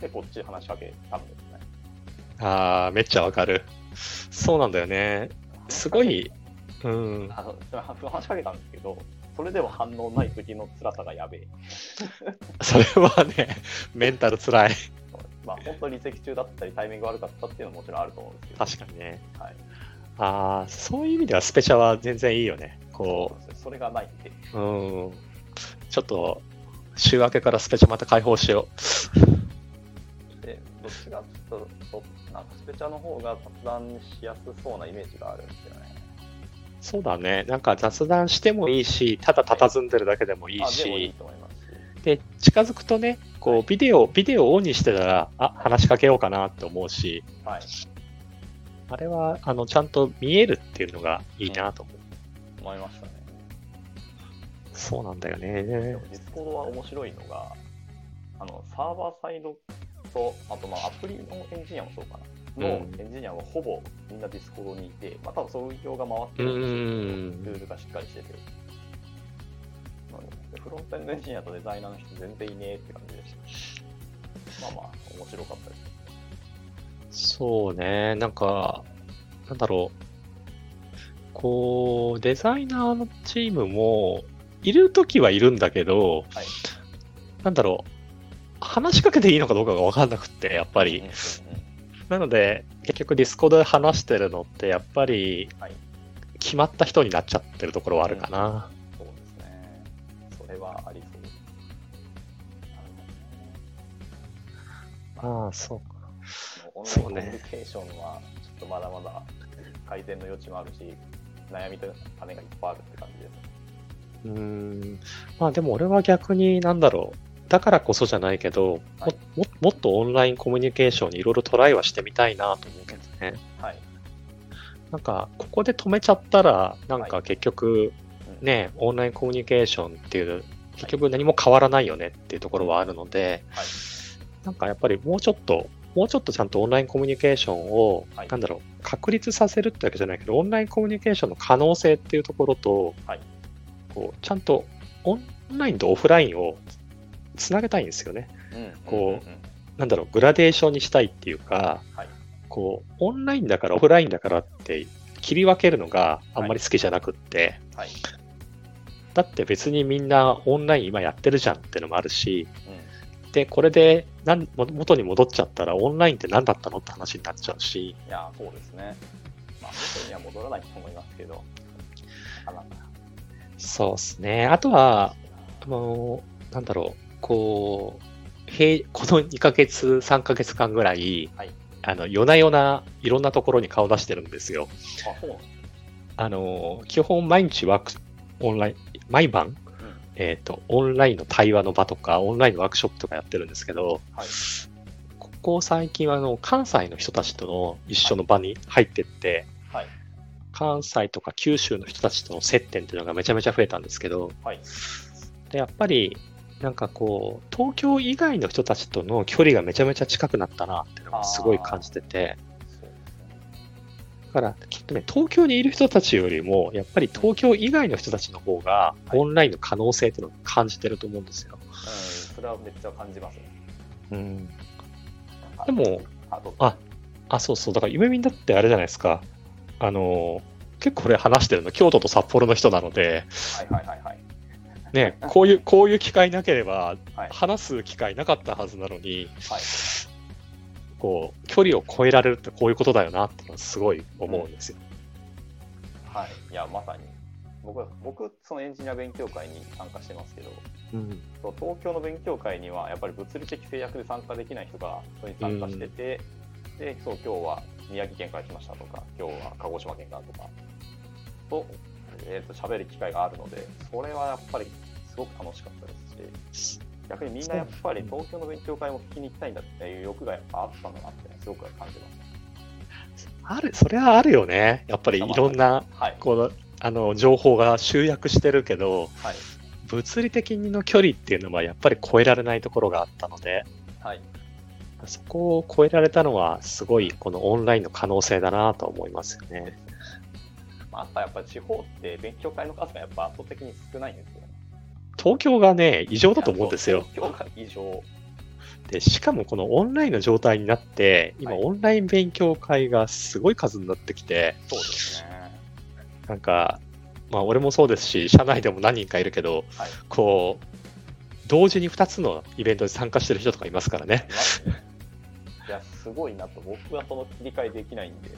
で、こっち話しかけたんですね。ああ、めっちゃわかる。そうなんだよね。すごい、うん。あの話しかけたんですけど、それでも反応ない時の辛さがやべえ。それはね、メンタルつらい。まあ、本当に離席中だったり、タイミング悪かったっていうのももちろんあると思うんですけど、確かにね。はい、ああ、そういう意味ではスペシャは全然いいよね。こなんですよそれがないんで、う、うん。ちょっと、週明けからスペシャまた開放しよでどっちとそなんかスペチャの方が雑談しやすそうなイメージがあるんですよね。そうだね。なんか雑談してもいいし、ただ佇んでるだけでもいいし。で、近づくとね、こはいう、ビデオ、ビデオをオンにしてたら、あ、話しかけようかなって思うし、はい。あれは、あの、ちゃんと見えるっていうのがいいなと思う。思いましたね。そうなんだよね。ディスコードは面白いのが、あのサーバーサイドと、あとまあアプリのエンジニアもそうかな、のうんエンジニアはほぼみんなディスコードにいて、まあ多分そういう業が回ってうるんです。ルールがしっかりしてて。なのでフロントエンドエンジニアとデザイナーの人全然いねえって感じでした。まあまあ、面白かったです。そうね。なんか、なんだろう。こう、デザイナーのチームも、いるときはいるんだけど、はいなんだろう。話しかけていいのかどうかが分かんなくって、やっぱり。なので、結局ディスコで話してるのって、やっぱりはい、決まった人になっちゃってるところはあるかな。そうですね。それはありそうです。ああ、そうか。オンラインコミュニケーションはちょっとまだまだ改善の余地もあるし、悩みと種がいっぱいあるって感じです。うーん。まあでも俺は逆になんだろう。だからこそじゃないけど、はいもももっとオンラインコミュニケーションにいろいろトライはしてみたいなと思うけどね。はい。なんか、ここで止めちゃったら、なんはか結局、うん、ね、オンラインコミュニケーションっていう、結局何も変わらないよねっていうところはあるので、はい。なんかやっぱりもうちょっと、もうちょっとちゃんとオンラインコミュニケーションを、はいなんだろう、確立させるってわけじゃないけど、オンラインコミュニケーションの可能性っていうところと、はいこうちゃんとオンラインとオフラインをつなげたいんですよね。うんこうなんだろう、グラデーションにしたいっていうか、はいこう、オンラインだからオフラインだからって切り分けるのがあんまり好きじゃなくって、はい。だって別にみんなオンライン今やってるじゃんってのもあるし、うん。で、これでなんも元に戻っちゃったらオンラインって何だったのって話になっちゃうし、いや、そうですね。まあ、元には戻らないと思いますけど。そうですね。あとは、あの、なんだろう、こう、平この2ヶ月、3ヶ月間ぐらい、はいあの、夜な夜ないろんなところに顔出してるんですよ。あ、の、基本毎日ワーク、オンライン、毎晩、うんえっ、と、オンラインの対話の場とか、オンラインのワークショップとかやってるんですけど、はい。ここ最近はあの、関西の人たちとの一緒の場に入ってって、はい。関西とか九州の人たちとの接点っていうのがめちゃめちゃ増えたんですけど、はい。で、やっぱり、なんかこう、東京以外の人たちとの距離がめちゃめちゃ近くなったなっていうのがすごい感じてて。だから、きっとね、東京にいる人たちよりも、やっぱり東京以外の人たちの方が、はいオンラインの可能性っていうのを感じてると思うんですよ。うん、それはめっちゃ感じますね。うん。あでも、あ、あ、そうそう、だから、夢見だってあれじゃないですか。あの、結構これ話してるの、京都と札幌の人なので、はいはいはいはい。ね、こういう、こういう機会なければ、はい。話す機会なかったはずなのに、はい。こう、距離を超えられるってこういうことだよなってすごい思うんですよ。はい。いや、まさに。僕は、僕、そのエンジニア勉強会に参加してますけど、うん。東京の勉強会にはやっぱり物理的制約で参加できない人がそれに参加してて、でそう今日は宮城県から来ましたとか今日は鹿児島県からとかと,、えー、と喋る機会があるのでそれはやっぱりすごく楽しかったですし逆にみんなやっぱり東京の勉強会も聞きに行きたいんだっていう欲がやっぱあったんだなってすごく感じます。ある、それはあるよね。やっぱりいろんな、はい、この、あの、情報が集約してるけど、はい物理的の距離っていうのはやっぱり超えられないところがあったので、はいそこを超えられたのはすごいこのオンラインの可能性だなと思いますよね。まあ、やっぱり地方って勉強会の数がやっぱ圧倒的に少ないんです。東京がね、異常だと思うんですよ。東京が異常。で、しかもこのオンラインの状態になって、今はいオンライン勉強会がすごい数になってきて、そうですね。なんか、まあ俺もそうですし、社内でも何人かいるけど、はい。こう、同時に2つのイベントに参加してる人とかいますからね。いや、すごいなと、僕はその切り替えできないんで、よ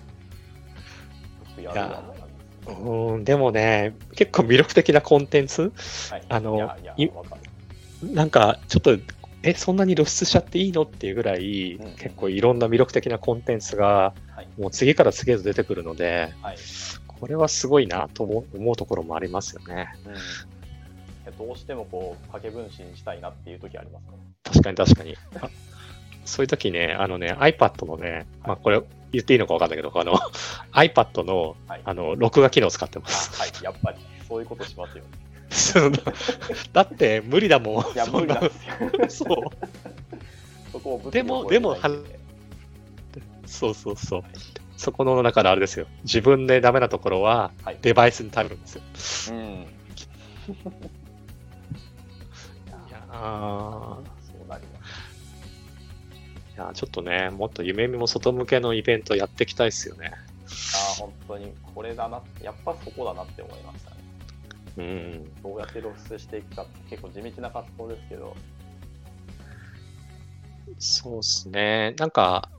くやるわなんですうん、でもね、結構魅力的なコンテンツ？はい、あのなんか、ちょっと、え、そんなに露出しちゃっていいの？っていうぐらい、うん結構いろんな魅力的なコンテンツが、はい。もう次から次へと出てくるので、はい。これはすごいなと思う思うところもありますよね。うん。どうしてもこう、影分身したいなっていう時ありますね。確かに確かに。あそういう時ね、あのね、iPad のね、まあこれ言っていいのかわかんないけど、あの、iPad の、はい。あの、録画機能を使ってまあす。はい。やっぱり、そういうことしますよね。だって無理だもん。いや、無理なんですよ。そう。でもでもそうそうそう。そこの中であれですよ。自分でダメなところははい。デバイスに頼るんですよ。うん。いやーやちょっとね、もっと夢見も外向けのイベントやっていきたいですよね。ああ、本当に、これだな、やっぱそこだなって思いましたね。うん。どうやって露出していくかって結構地道な活動ですけど、そうですね。なんか、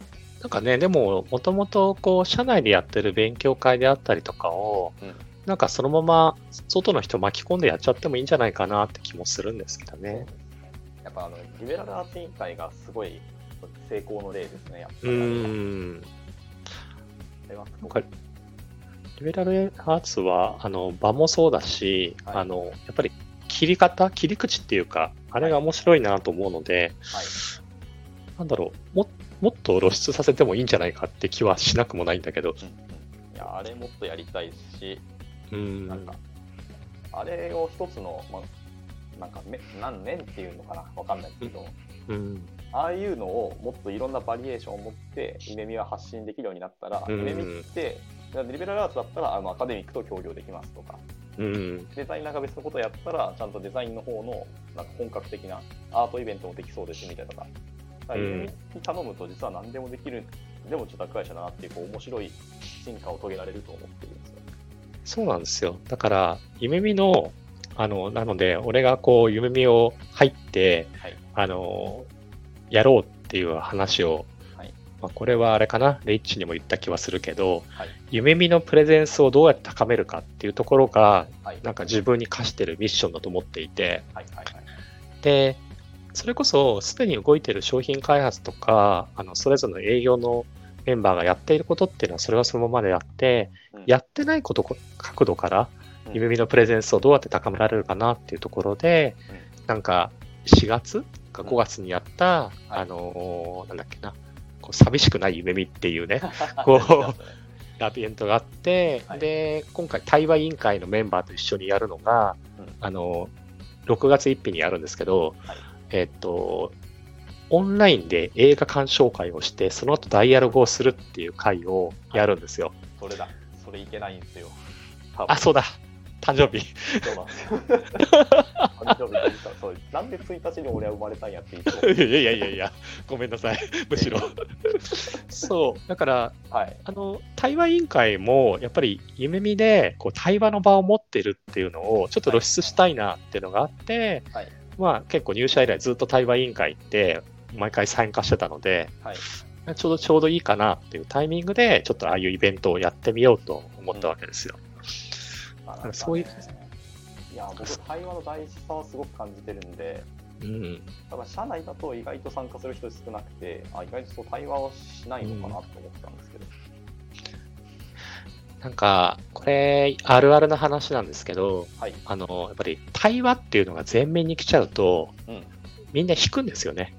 なんかね、でも、もともと、こう、社内でやってる勉強会であったりとかを、うんなんかそのまま外の人巻き込んでやっちゃってもいいんじゃないかなって気もするんですけどね。やっぱあのリベラルアーツ委員会がすごい成功の例ですね、やっぱうり。ん。あれはすごくなんかリベラルアーツは、あの、場もそうだし、はいあの、やっぱり切り方、切り口っていうか、あれが面白いなと思うので、はい。なんだろう、ももっと露出させてもいいんじゃないかって気はしなくもないんだけど、うんうん、いや、あれもっとやりたいし、うん。なんか、あれを一つの、まあ、なんかめ、何年っていうのかな、わかんないですけど、うん。ああいうのをもっといろんなバリエーションを持って、イメミは発信できるようになったら、うんイメミって、リベラルアーツだったらあのアカデミックと協業できますとか、うん。デザイナーが別のことをやったら、ちゃんとデザインの方のなんか本格的なアートイベントもできそうですみたいなとか、だからうんイメミに頼むと実は何でもできる、でもちょっと会社だなっていうこう面白い進化を遂げられると思ってるんですよ。そうなんですよ。だから、夢見の、あの、なので、俺がこう、夢見を入って、はい。あの、やろうっていう話を、はいまあ、これはあれかな、レイッチにも言った気はするけど、はい。夢見のプレゼンスをどうやって高めるかっていうところが、はい。なんか自分に課してるミッションだと思っていて。で、それこそすでに動いてる商品開発とか、あの、それぞれの営業のメンバーがやっていることっていうのはそれはそのままでやって、うんやってないことこ角度から、うん夢見のプレゼンスをどうやって高められるかなっていうところで、なんか4月か5月にやった、はいあのーなんだっけな、こう寂しくない夢見っていうね、こうやってまイベントがあって、はい。で、今回対話委員会のメンバーと一緒にやるのが、うん。あのー、6月1日にやるんですけど、はい。えっと、オンラインで映画鑑賞会をして、その後ダイアログをするっていう会をやるんですよ。それだ。それいけないんですよ。あ、そうだ。誕生日。そうなんですよ。誕生日が実はそうなんで1日に俺は生まれたんやっていつも。いやいやいやいや、ごめんなさい。むしろ。そう。だから、はい。あの、対話委員会も、やっぱり夢見で、こう、対話の場を持ってるっていうのを、ちょっと露出したいなっていうのがあって、はいまあ、結構入社以来ずっと対話委員会って、毎回参加してたので、はい。ちょうどちょうどいいかなっていうタイミングで、ちょっとああいうイベントをやってみようと思ったわけですよ。まあなんかねそういういや、僕、対話の大事さはすごく感じてるんで、うん。ただ社内だと意外と参加する人少なくて、あ意外とそう対話をしないのかなと思ったんですけど。なんか、これ、あるあるな話なんですけど、はい。あの、やっぱり対話っていうのが前面に来ちゃうと、うん。みんな引くんですよね。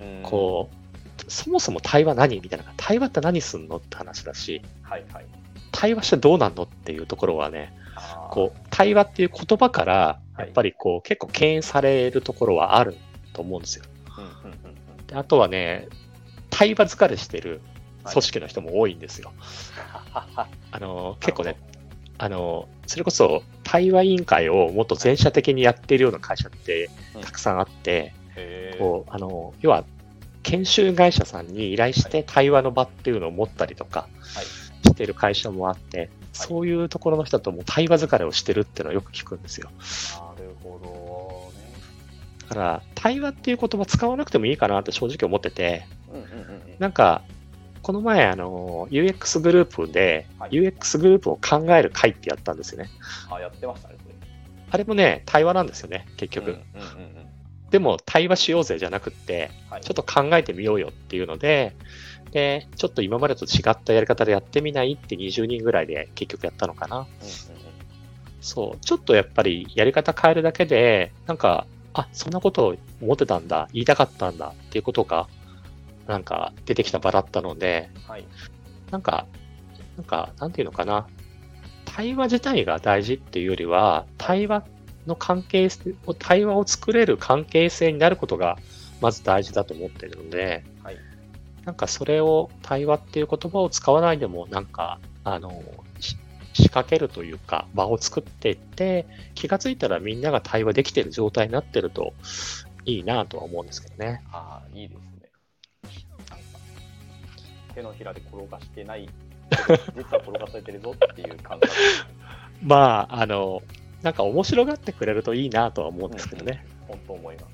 うんこう、そもそも対話何みたいな。対話って何すんのって話だし、はいはい。対話してどうなんのっていうところはね、こう、対話っていう言葉から、はい。やっぱりこう、結構敬遠されるところはあると思うんですよ。であとはね、対話疲れしてるはい。組織の人も多いんですよ。あの、結構ね、あの、それこそ対話委員会をもっと全社的にやっているような会社ってたくさんあって、こう、あの、要は、研修会社さんに依頼して対話の場っていうのを持ったりとかはいしてる会社もあって、そういうところの人だともう対話疲れをしてるっていうのはよく聞くんですよ。なるほどね。だから、対話っていう言葉使わなくてもいいかなって正直思ってて、うんうんうんうん。なんか、この前、あの、UX グループで、はい UX グループを考える会ってやったんですよね。あ、やってましたね。あれもね、対話なんですよね、結局。うんうんうんうん。でも対話しようぜじゃなくって、はい。ちょっと考えてみようよっていうので、で、ちょっと今までと違ったやり方でやってみないって20人ぐらいで結局やったのかな。うんうんそう、ちょっとやっぱりやり方変えるだけで、なんか、あ、そんなことを思ってたんだ、言いたかったんだっていうことが、なんか出てきた場だったので、うん。はい。なんか、なんか、なんていうのかな。対話自体が大事っていうよりは、対話の関係性を、対話を作れる関係性になることが、まず大事だと思ってるので、はい。なんかそれを対話っていう言葉を使わないでも、なんか、あの、し仕掛けるというか、場を作っていって、気がついたらみんなが対話できてる状態になってるといいなとは思うんですけどね。ああ、いいですね。手のひらで転がしてない、実は転がされてるぞっていう感覚。まあ、あの、なんか面白がってくれるといいなとは思うんですけどね。本当思います。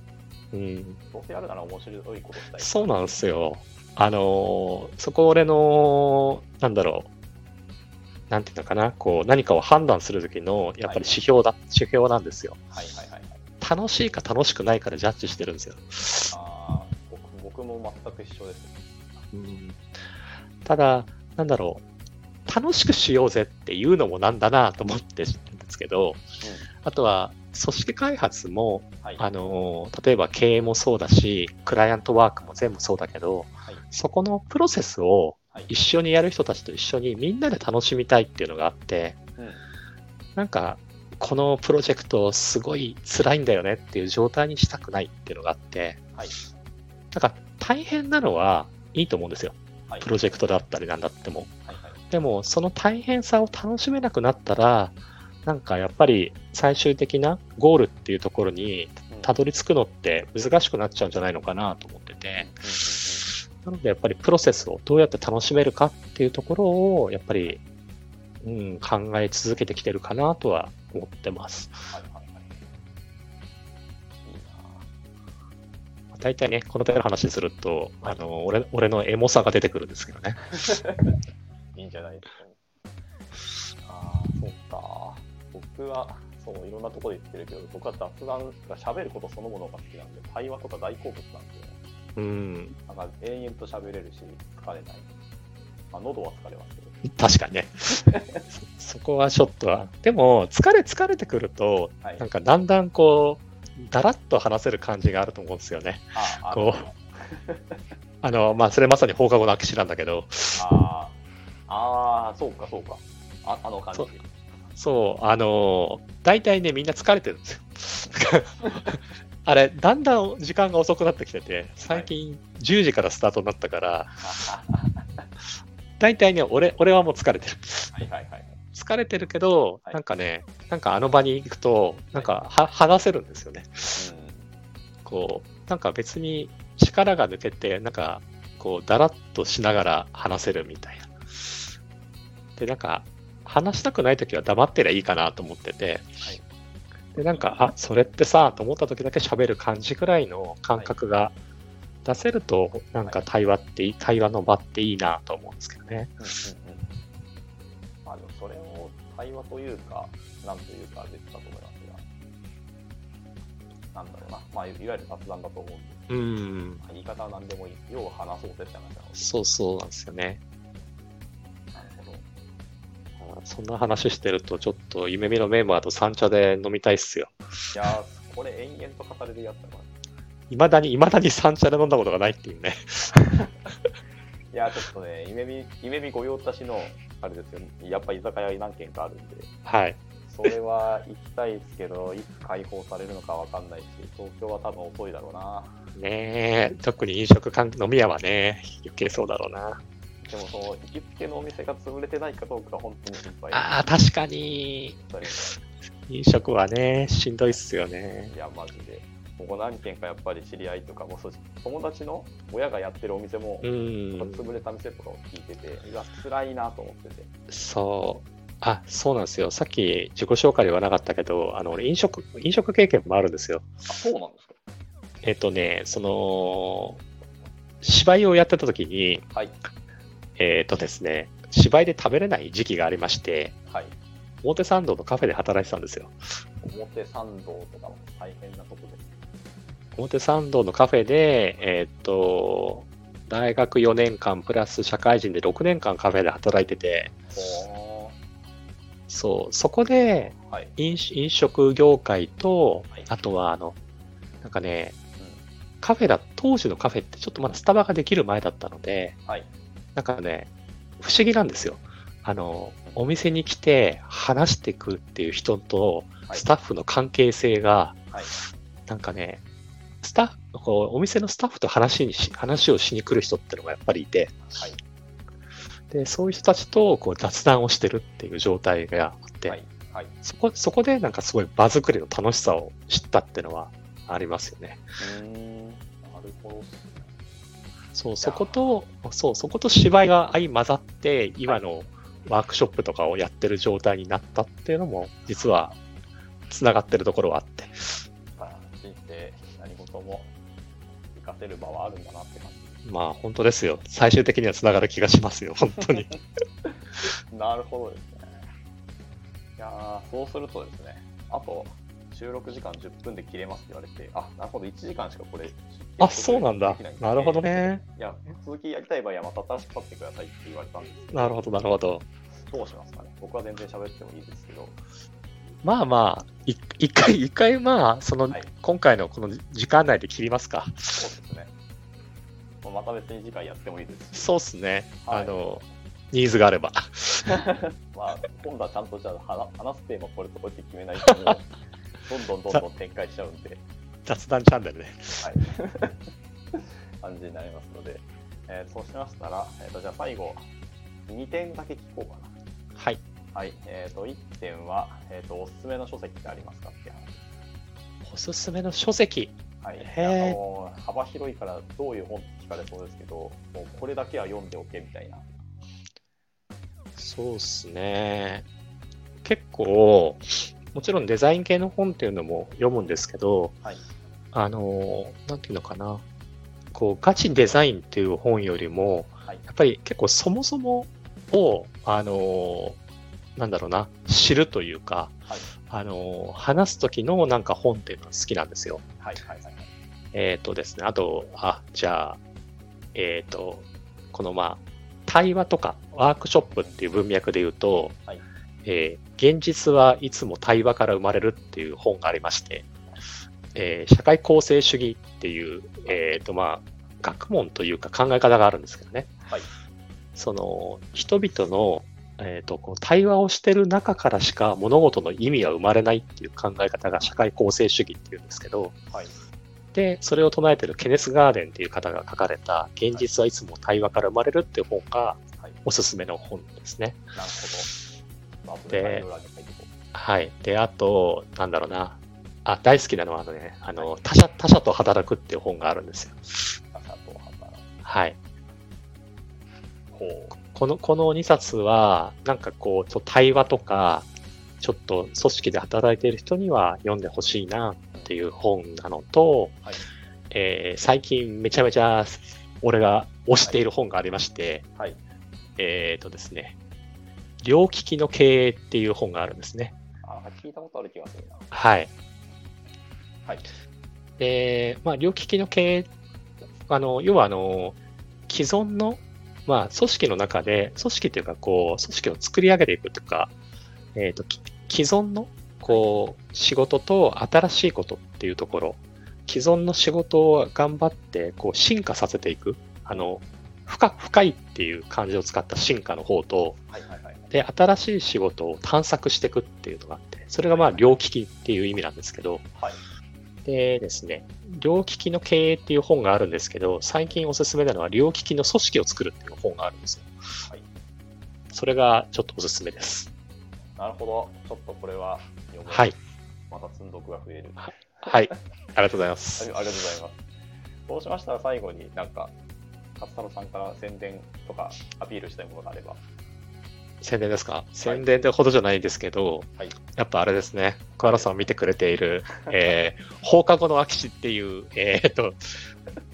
うん。どうせやるなら面白いことしたい。そうなんですよ。あの、そこ俺の、なんだろう。なんていうのかな、こう、何かを判断するときの、やっぱり指標だ、指標なんですよ。はいはいはいはい。楽しいか楽しくないからジャッジしてるんですよ。ああ、僕僕も全く一緒です。うん、ただ、なんだろう、楽しくしようぜっていうのもなんだなと思ってるんですけど、あとは、組織開発も、はい。あの、例えば経営もそうだし、クライアントワークも全部そうだけど、はいそこのプロセスをはい一緒にやる人たちと一緒にみんなで楽しみたいっていうのがあって、うんなんか、このプロジェクトすごい辛いんだよねっていう状態にしたくないっていうのがあって、はい。なんか大変なのはいいと思うんですよ。はい。プロジェクトだったりなんだっても。はいはい。でも、その大変さを楽しめなくなったら、なんかやっぱり最終的なゴールっていうところにうんたどり着くのって難しくなっちゃうんじゃないのかなと思ってて、なのでやっぱりプロセスをどうやって楽しめるかっていうところを、やっぱり、うん、考え続けてきてるかなとは思ってます。大体ね、この手の話すると、あの、俺、俺のエモさが出てくるんですけどね。な いいんじゃないですか、ね。ああ、そっか。僕は、そう、いろんなところで言ってるけど、僕は雑談が喋ることそのものが好きなんで、対話とか大好物なんで、うん、なんか延々と喋れるし、疲れない。まあ、喉は疲れますけど。確かにね。そ そこはちょっとは。でも、疲れ疲れてくると、はい。なんかだんだんこう、だらっと話せる感じがあると思うんですよね。ああこ あの、まあ、それまさに放課後の空き地なんだけど、あーあー、そうかそうか。ああの感じそう。そう、あのー大体ね、みんな疲れてるんですよ。あれ、だんだん時間が遅くなってきてて、最近10時からスタートになったから、大体ね、俺、俺はもう疲れてる。はいはいはい。疲れてるけど、はいなんかね、なんかあの場に行くと、なんかは話せるんですよね。こう、なんか別に力が抜けて、なんか、こう、だらっとしながら話せるみたいな。で、なんか、話したくないときは黙ってりゃいいかなと思ってて、はいで、なんか、あ、それってさ、と思ったときだけ喋る感じぐらいの感覚が出せると、なんか対話っていい、対話の場っていいなと思うんですけどね。うんうんうんまあでもそれを対話というか、なんというか別だと思いますが、なんだろうな、まあ、いわゆる雑談だと思うんですうん。言い方は何でもいい。要は話そうぜって話なので。そうそうなんですよね。そんな話してると、ちょっと夢見のメンバーと三茶で飲みたいっすよ。いやー、これ延々と語れるやつだな。いまだに、いまだに三茶で飲んだことがないっていうね。いやー、ちょっとね、夢見、夢見御用達の、あれですよ、やっぱ居酒屋何軒かあるんで、はい。それは行きたいですけど、いつ開放されるのかわかんないし、東京は多分遅いだろうな。ねえ、特に飲食関飲み屋はね、余計そうだろうな。でも、その、行きつけのお店が潰れてないかどうかが本当に心配ああ、確かに、飲食はね、しんどいっすよね。いや、マジで。ここ何軒かやっぱり知り合いとかもそうし友達の親がやってるお店も、うん、潰れた店とかを聞いてて、うわ、辛いなと思ってて。そう。あ、そうなんですよ。さっき自己紹介ではなかったけど、あの、俺飲食、飲食経験もあるんですよ。あ、そうなんですかえっとね、その、芝居をやってた時に、はい。えっとですね、芝居で食べれない時期がありまして、はい。表参道のカフェで働いてたんですよ。表参道とかも大変なとこで。表参道のカフェで、えーっと、大学4年間プラス社会人で6年間カフェで働いてて、ほそう、そこでーはい。飲酒飲食業界とはい、あとはあの、なんかね、うカフェだ、当時のカフェってちょっとまだスタバができる前だったので、んはい。なんかね、不思議なんですよ。あの、お店に来て話してくるっていう人とはいスタッフの関係性が、はい。なんかね、スタッフ、こうお店のスタッフと話にし話をしに来る人ってのがやっぱりいて、はい。で、そういう人たちとこう雑談をしてるっていう状態があって、はい。はい。そこ、そこでなんかすごい場作りの楽しさを知ったっていうのはありますよね。なるほど。そう、そこと、そう、そこと芝居が相混ざって、今のワークショップとかをやってる状態になったっていうのも、実は繋がってるところはあって。まあ、人生何事も活かせる場はあるんだなって感じ。まあ本当ですよ。最終的には繋がる気がしますよ、本当に。なるほどですね。いやーそうするとですね、あと収録時間10分で切れますって言われて、あ、なるほど、1時間しかこれ、あ、そうなんだ。なるほど。ね。いや、続きやりたい場合はまた新しく立ってくださいって言われたんですけど、なるほど、なるほど。どうしますかね。僕は全然喋ってもいいですけど、まあまあ、い一回、一回まあ、その、はい今回のこの時間内で切りますか。そうですね。また別に次回やってもいいですし、そうっすね。はいあの、ニーズがあれば。まあ、今度はちゃんとじゃあ話話すテーマこれとこれって決めないと、どんどんどんどん展開しちゃうんで、雑談チャンネルね。はい、感じになりますので、えーそうしましたら、えー、とじゃあ最後、2点だけ聞こうかな。はい。はい、えー、と1点は、えーと、おすすめの書籍ってありますかって話。おすすめの書籍？はい、あの幅広いからどういう本って聞かれそうですけど、もうこれだけは読んでおけみたいな。そうっすね。結構、もちろんデザイン系の本っていうのも読むんですけど、はい、あの、なんていうのかな。こう、ガチデザインっていう本よりも、はい、やっぱり結構そもそもを、あの、なんだろうな、知るというか、はい、あの、話す時のなんか本っていうのは好きなんですよ。はい、はい、はい。えっ、とですね、あと、あ、じゃあ、えっ、と、このまあ、対話とかワークショップっていう文脈で言うと、はいえー現実はいつも対話から生まれるっていう本がありまして、えー社会構成主義っていう、えっ、とまあ、学問というか考え方があるんですけどね。はいその、人々の、えっ、と、こう対話をしてる中からしか物事の意味は生まれないっていう考え方が社会構成主義っていうんですけど、はい、で、それを唱えてるケネス・ガーデンっていう方が書かれた、現実はいつも対話から生まれるっていう本がはい、おすすめの本ですね。なるほど。ではい。で、あと、なんだろうな。あ、大好きなのは、あのね、あの、他者、他者と働くっていう本があるんですよ。う。朝と働はい。く。ほう。この、この2冊は、なんかこう、ちょ対話とか、ちょっと組織で働いている人には読んでほしいなっていう本なのと、はいえー最近めちゃめちゃ俺が推している本がありまして、はい。えっ、とですね、両利きの経営っていう本があるんですね。あ、聞いたことある気がするな。はい。はい。で、まあ、両利きの経営、あの、要はあの、既存の、まあ、組織の中で、組織っていうか、こう、組織を作り上げていくというか、えっ、と、き既存の、こう、仕事と新しいことっていうところ、既存の仕事を頑張って、こう、進化させていく、あの、深深いっていう漢字を使った進化の方と、はいはいはい。で、新しい仕事を探索していくっていうのがあって、それがまあ、両利きっていう意味なんですけど、はい。でですね、両利きの経営っていう本があるんですけど、最近おすすめなのは、両利きの組織を作るっていう本があるんですよ。はい。それがちょっとおすすめです。なるほど。ちょっとこれは読む。はい。また積んどくが増える。はい。ありがとうございます。ありがとうございます。そうしましたら最後になんか、勝太郎さんから宣伝とかアピールしたいものがあれば。宣伝ですか？宣伝ってほどじゃないんですけど、はい。やっぱあれですね、桑原さんを見てくれている、えー放課後の空き地っていう、えーっと、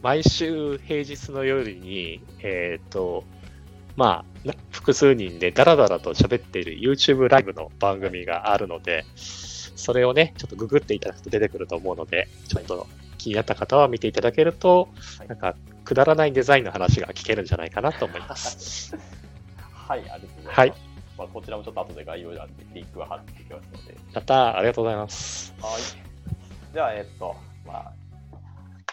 毎週平日の夜に、えーっと、まあ、な複数人でダラダラと喋っている YouTube ライブの番組があるので、それをね、ちょっとググっていただくと出てくると思うので、ちょっと気になった方は見ていただけると、はい。なんか、くだらないデザインの話が聞けるんじゃないかなと思います。はい、ありがとうございます。はいまあ、こちらもちょっと後で概要欄にリンクが貼っていきますので。やったー、ありがとうございます。はい。じゃあ、えっと、まあ、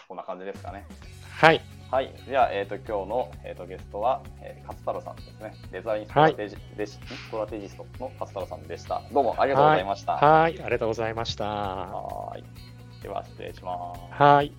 こんな感じですかね。はい。はい。じゃあ、えっと、今日の、えっと、ゲストは、えー、勝太郎さんですね。デザインストラテジ,、ストラテジストの勝太郎さんでした。どうもありがとうございました。はい、ありがとうございました。はーい。では、失礼します。はい。